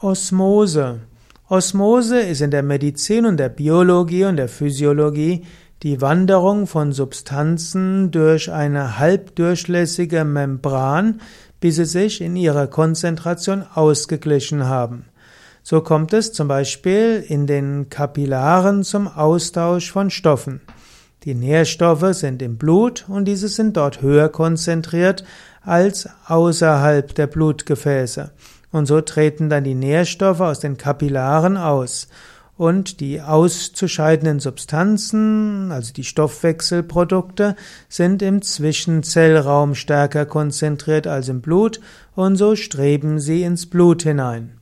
Osmose. Osmose ist in der Medizin und der Biologie und der Physiologie die Wanderung von Substanzen durch eine halbdurchlässige Membran, bis sie sich in ihrer Konzentration ausgeglichen haben. So kommt es zum Beispiel in den Kapillaren zum Austausch von Stoffen. Die Nährstoffe sind im Blut und diese sind dort höher konzentriert als außerhalb der Blutgefäße. Und so treten dann die Nährstoffe aus den Kapillaren aus. Und die auszuscheidenden Substanzen, also die Stoffwechselprodukte, sind im Zwischenzellraum stärker konzentriert als im Blut und so streben sie ins Blut hinein.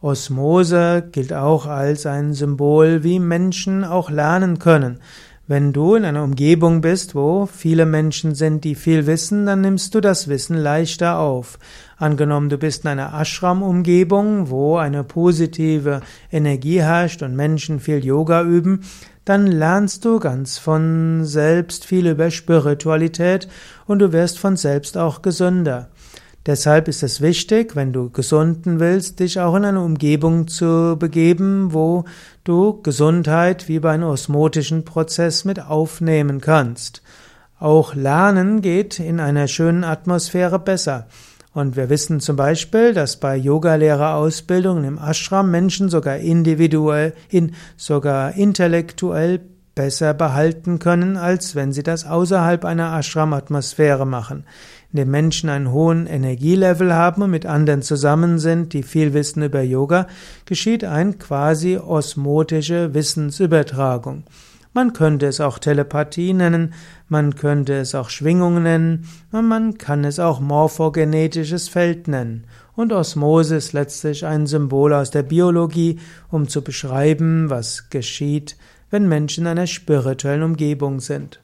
Osmose gilt auch als ein Symbol, wie Menschen auch lernen können. Wenn du in einer Umgebung bist, wo viele Menschen sind, die viel wissen, dann nimmst du das Wissen leichter auf. Angenommen, du bist in einer Ashram-Umgebung, wo eine positive Energie herrscht und Menschen viel Yoga üben, dann lernst du ganz von selbst viel über Spiritualität und du wirst von selbst auch gesünder. Deshalb ist es wichtig, wenn du gesunden willst, dich auch in eine Umgebung zu begeben, wo du Gesundheit wie bei einem osmotischen Prozess mit aufnehmen kannst. Auch Lernen geht in einer schönen Atmosphäre besser. Und wir wissen zum Beispiel, dass bei Yogalehrerausbildungen im Ashram Menschen sogar individuell, in, sogar intellektuell besser behalten können, als wenn sie das außerhalb einer Ashram-Atmosphäre machen. Indem Menschen einen hohen Energielevel haben und mit anderen zusammen sind, die viel wissen über Yoga, geschieht ein quasi osmotische Wissensübertragung. Man könnte es auch Telepathie nennen, man könnte es auch Schwingung nennen, und man kann es auch morphogenetisches Feld nennen. Und Osmose ist letztlich ein Symbol aus der Biologie, um zu beschreiben, was geschieht, wenn Menschen in einer spirituellen Umgebung sind.